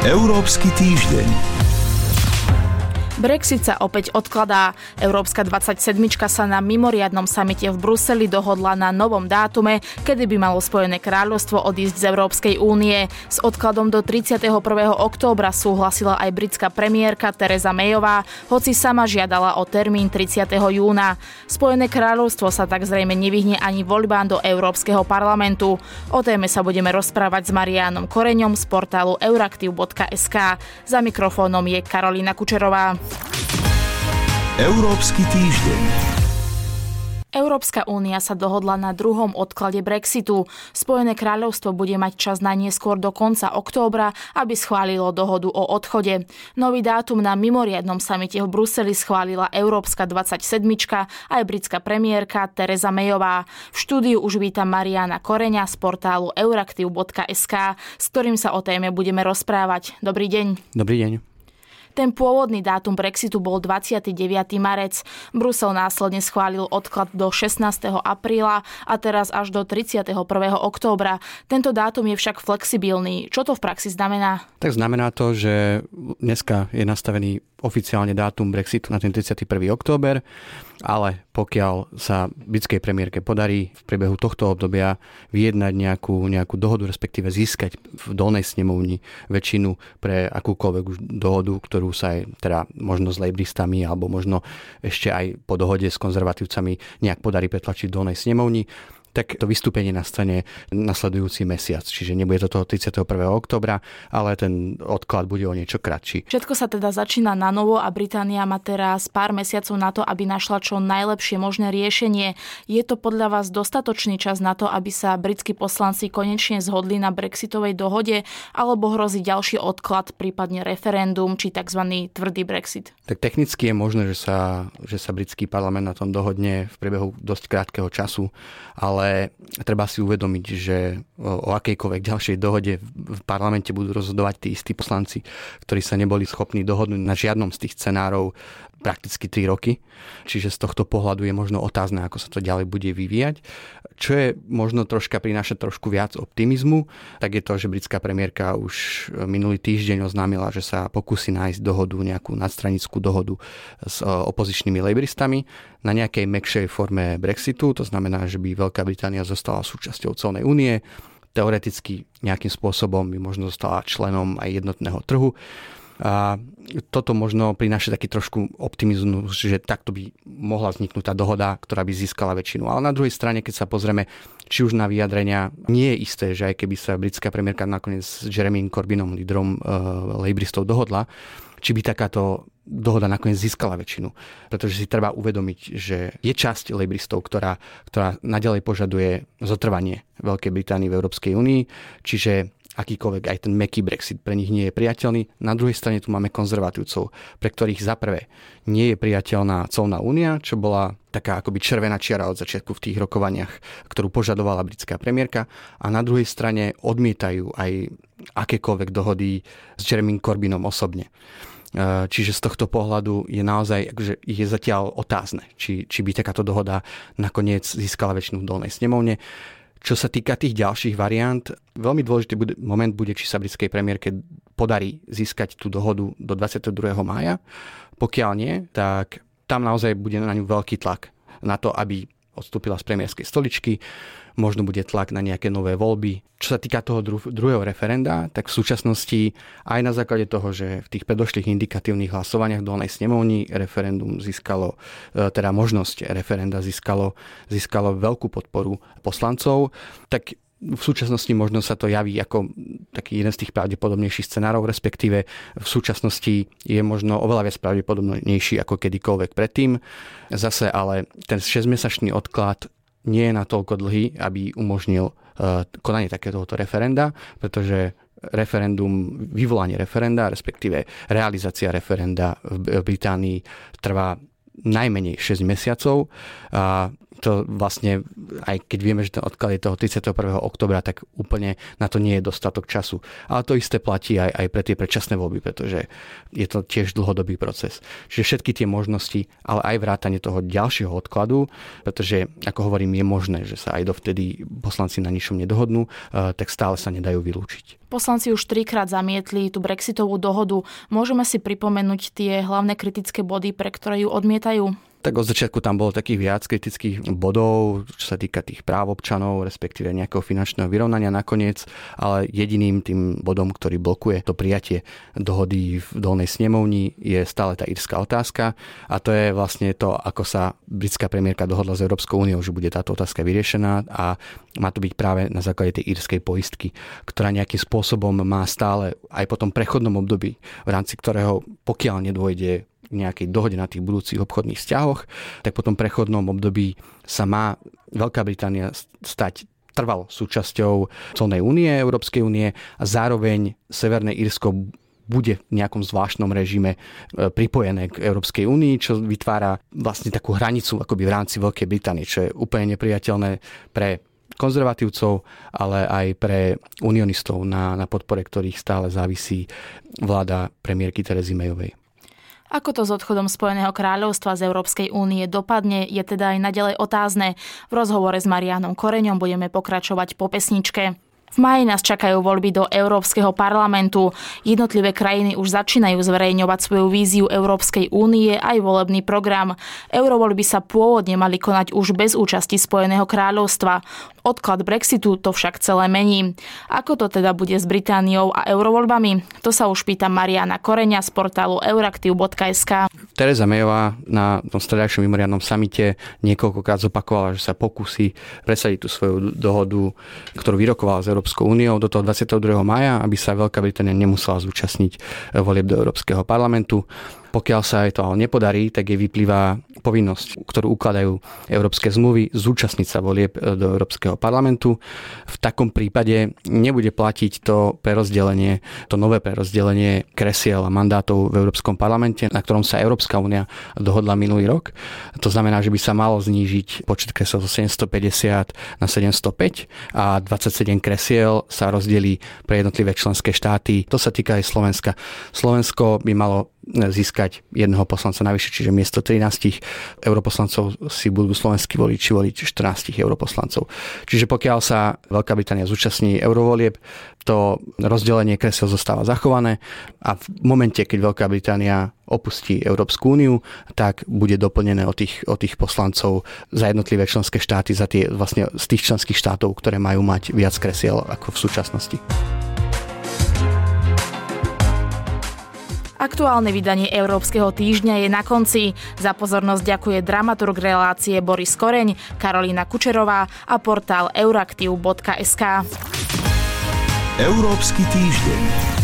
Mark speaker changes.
Speaker 1: Európsky týždeň.
Speaker 2: Brexit sa opäť odkladá. Európska 27 sa na mimoriadnom samite v Bruseli dohodla na novom dátume, kedy by malo Spojené kráľovstvo odísť z Európskej únie. S odkladom do 31. októbra súhlasila aj britská premiérka Teresa Mayová, hoci sama žiadala o termín 30. júna. Spojené kráľovstvo sa tak zrejme nevyhne ani voľbám do Európskeho parlamentu. O téme sa budeme rozprávať s Marianom Koreňom z portálu euraktiv.sk. Za mikrofónom je Karolina Kučerová.
Speaker 1: Európsky týždeň.
Speaker 2: Európska únia sa dohodla na druhom odklade Brexitu. Spojené kráľovstvo bude mať čas na neskôr do konca októbra, aby schválilo dohodu o odchode. Nový dátum na mimoriadnom samite v Bruseli schválila Európska 27 aj britská premiérka Teresa Mayová. V štúdiu už vítam Mariana Koreňa z portálu euraktiv.sk, s ktorým sa o téme budeme rozprávať. Dobrý deň.
Speaker 3: Dobrý deň.
Speaker 2: Ten pôvodný dátum Brexitu bol 29. marec. Brusel následne schválil odklad do 16. apríla a teraz až do 31. októbra. Tento dátum je však flexibilný. Čo to v praxi znamená?
Speaker 3: Tak znamená to, že dneska je nastavený oficiálne dátum Brexitu na ten 31. október, ale pokiaľ sa britskej premiérke podarí v priebehu tohto obdobia vyjednať nejakú, nejakú dohodu, respektíve získať v dolnej snemovni väčšinu pre akúkoľvek dohodu, ktorú sa aj teda možno s lejbristami alebo možno ešte aj po dohode s konzervatívcami nejak podarí pretlačiť v dolnej snemovni, tak to vystúpenie nastane nasledujúci mesiac. Čiže nebude to toho 31. oktobra, ale ten odklad bude o niečo kratší.
Speaker 2: Všetko sa teda začína na novo a Británia má teraz pár mesiacov na to, aby našla čo najlepšie možné riešenie. Je to podľa vás dostatočný čas na to, aby sa britskí poslanci konečne zhodli na brexitovej dohode, alebo hrozí ďalší odklad, prípadne referendum či tzv. tvrdý Brexit?
Speaker 3: Tak technicky je možné, že sa, že sa britský parlament na tom dohodne v priebehu dosť krátkeho času, ale ale treba si uvedomiť, že o akejkoľvek ďalšej dohode v parlamente budú rozhodovať tí istí poslanci, ktorí sa neboli schopní dohodnúť na žiadnom z tých scenárov prakticky 3 roky. Čiže z tohto pohľadu je možno otázne, ako sa to ďalej bude vyvíjať. Čo je možno troška prináša trošku viac optimizmu, tak je to, že britská premiérka už minulý týždeň oznámila, že sa pokusí nájsť dohodu, nejakú nadstranickú dohodu s e, opozičnými lejbristami na nejakej mekšej forme Brexitu. To znamená, že by Veľká Británia zostala súčasťou celnej únie, teoreticky nejakým spôsobom by možno zostala členom aj jednotného trhu. A toto možno prináša taký trošku optimizmus, že takto by mohla vzniknúť tá dohoda, ktorá by získala väčšinu. Ale na druhej strane, keď sa pozrieme či už na vyjadrenia, nie je isté, že aj keby sa britská premiérka nakoniec s Jeremy Corbynom, lídrom uh, Labouristov, dohodla, či by takáto dohoda nakoniec získala väčšinu. Pretože si treba uvedomiť, že je časť Labouristov, ktorá, ktorá nadalej požaduje zotrvanie Veľkej Británii v Európskej únii, čiže akýkoľvek aj ten meký Brexit pre nich nie je priateľný. Na druhej strane tu máme konzervatívcov, pre ktorých za prvé nie je priateľná colná únia, čo bola taká akoby červená čiara od začiatku v tých rokovaniach, ktorú požadovala britská premiérka a na druhej strane odmietajú aj akékoľvek dohody s Jeremy Corbynom osobne. E, čiže z tohto pohľadu je naozaj, akože je zatiaľ otázne, či, či by takáto dohoda nakoniec získala väčšinu v dolnej snemovne. Čo sa týka tých ďalších variant, veľmi dôležitý bude, moment bude, či sa britskej premiérke podarí získať tú dohodu do 22. mája. Pokiaľ nie, tak tam naozaj bude na ňu veľký tlak na to, aby odstúpila z premiérskej stoličky možno bude tlak na nejaké nové voľby. Čo sa týka toho dru- druhého referenda, tak v súčasnosti aj na základe toho, že v tých predošlých indikatívnych hlasovaniach dolnej snemovni referendum získalo, e, teda možnosť referenda získalo, získalo veľkú podporu poslancov, tak v súčasnosti možno sa to javí ako taký jeden z tých pravdepodobnejších scenárov, respektíve v súčasnosti je možno oveľa viac pravdepodobnejší ako kedykoľvek predtým. Zase ale ten 6-mesačný odklad nie je natoľko dlhý, aby umožnil uh, konanie takéhoto referenda, pretože referendum, vyvolanie referenda, respektíve realizácia referenda v Británii trvá najmenej 6 mesiacov. A to vlastne, aj keď vieme, že ten odklad je toho 31. oktobra, tak úplne na to nie je dostatok času. Ale to isté platí aj, aj pre tie predčasné voľby, pretože je to tiež dlhodobý proces. Čiže všetky tie možnosti, ale aj vrátanie toho ďalšieho odkladu, pretože, ako hovorím, je možné, že sa aj dovtedy poslanci na ničom nedohodnú, eh, tak stále sa nedajú vylúčiť.
Speaker 2: Poslanci už trikrát zamietli tú brexitovú dohodu. Môžeme si pripomenúť tie hlavné kritické body, pre ktoré ju odmietajú?
Speaker 3: Tak od začiatku tam bolo takých viac kritických bodov, čo sa týka tých práv občanov, respektíve nejakého finančného vyrovnania nakoniec, ale jediným tým bodom, ktorý blokuje to prijatie dohody v dolnej snemovni je stále tá írska otázka. A to je vlastne to, ako sa britská premiérka dohodla s Európskou úniou, že bude táto otázka vyriešená a má to byť práve na základe tej írskej poistky, ktorá nejakým spôsobom má stále aj po tom prechodnom období, v rámci ktorého pokiaľ nedôjde nejakej dohode na tých budúcich obchodných vzťahoch, tak po tom prechodnom období sa má Veľká Británia stať trvalo súčasťou celnej únie, Európskej únie a zároveň Severné Írsko bude v nejakom zvláštnom režime e, pripojené k Európskej únii, čo vytvára vlastne takú hranicu akoby v rámci Veľkej Británie, čo je úplne nepriateľné pre konzervatívcov, ale aj pre unionistov, na, na podpore ktorých stále závisí vláda premiérky Terezy Mayovej.
Speaker 2: Ako to s odchodom Spojeného kráľovstva z Európskej únie dopadne, je teda aj nadalej otázne. V rozhovore s Marianom Koreňom budeme pokračovať po pesničke. V maji nás čakajú voľby do Európskeho parlamentu. Jednotlivé krajiny už začínajú zverejňovať svoju víziu Európskej únie aj volebný program. Eurovoľby sa pôvodne mali konať už bez účasti Spojeného kráľovstva. Odklad Brexitu to však celé mení. Ako to teda bude s Britániou a eurovoľbami? To sa už pýta Mariana Koreňa z portálu euraktiv.sk.
Speaker 3: Teresa Mayová na tom stredajšom mimoriadnom samite niekoľkokrát zopakovala, že sa pokusí presadiť tú svoju dohodu, ktorú vyrokovala z Európskou úniou do toho 22. maja, aby sa Veľká Británia nemusela zúčastniť eh, volieb do Európskeho parlamentu. Pokiaľ sa aj to ale nepodarí, tak jej vyplýva povinnosť, ktorú ukladajú európske zmluvy, zúčastniť sa volieb e, do Európskeho parlamentu. V takom prípade nebude platiť to prerozdelenie, to nové prerozdelenie kresiel a mandátov v Európskom parlamente, na ktorom sa Európska únia dohodla minulý rok. To znamená, že by sa malo znížiť počet kresiel zo 750 na 705 a 27 kresiel sa rozdelí pre jednotlivé členské štáty. To sa týka aj Slovenska. Slovensko by malo získať jedného poslanca navyše, čiže miesto 13 europoslancov si budú slovenskí voliči voliť 14 europoslancov. Čiže pokiaľ sa Veľká Británia zúčastní eurovolieb, to rozdelenie kresel zostáva zachované a v momente, keď Veľká Británia opustí Európsku úniu, tak bude doplnené o tých, o tých poslancov za jednotlivé členské štáty, za tie, vlastne z tých členských štátov, ktoré majú mať viac kresiel ako v súčasnosti.
Speaker 2: Aktuálne vydanie Európskeho týždňa je na konci. Za pozornosť ďakuje dramaturg relácie Boris Koreň, Karolína Kučerová a portál euraktiv.sk.
Speaker 1: Európsky týždeň.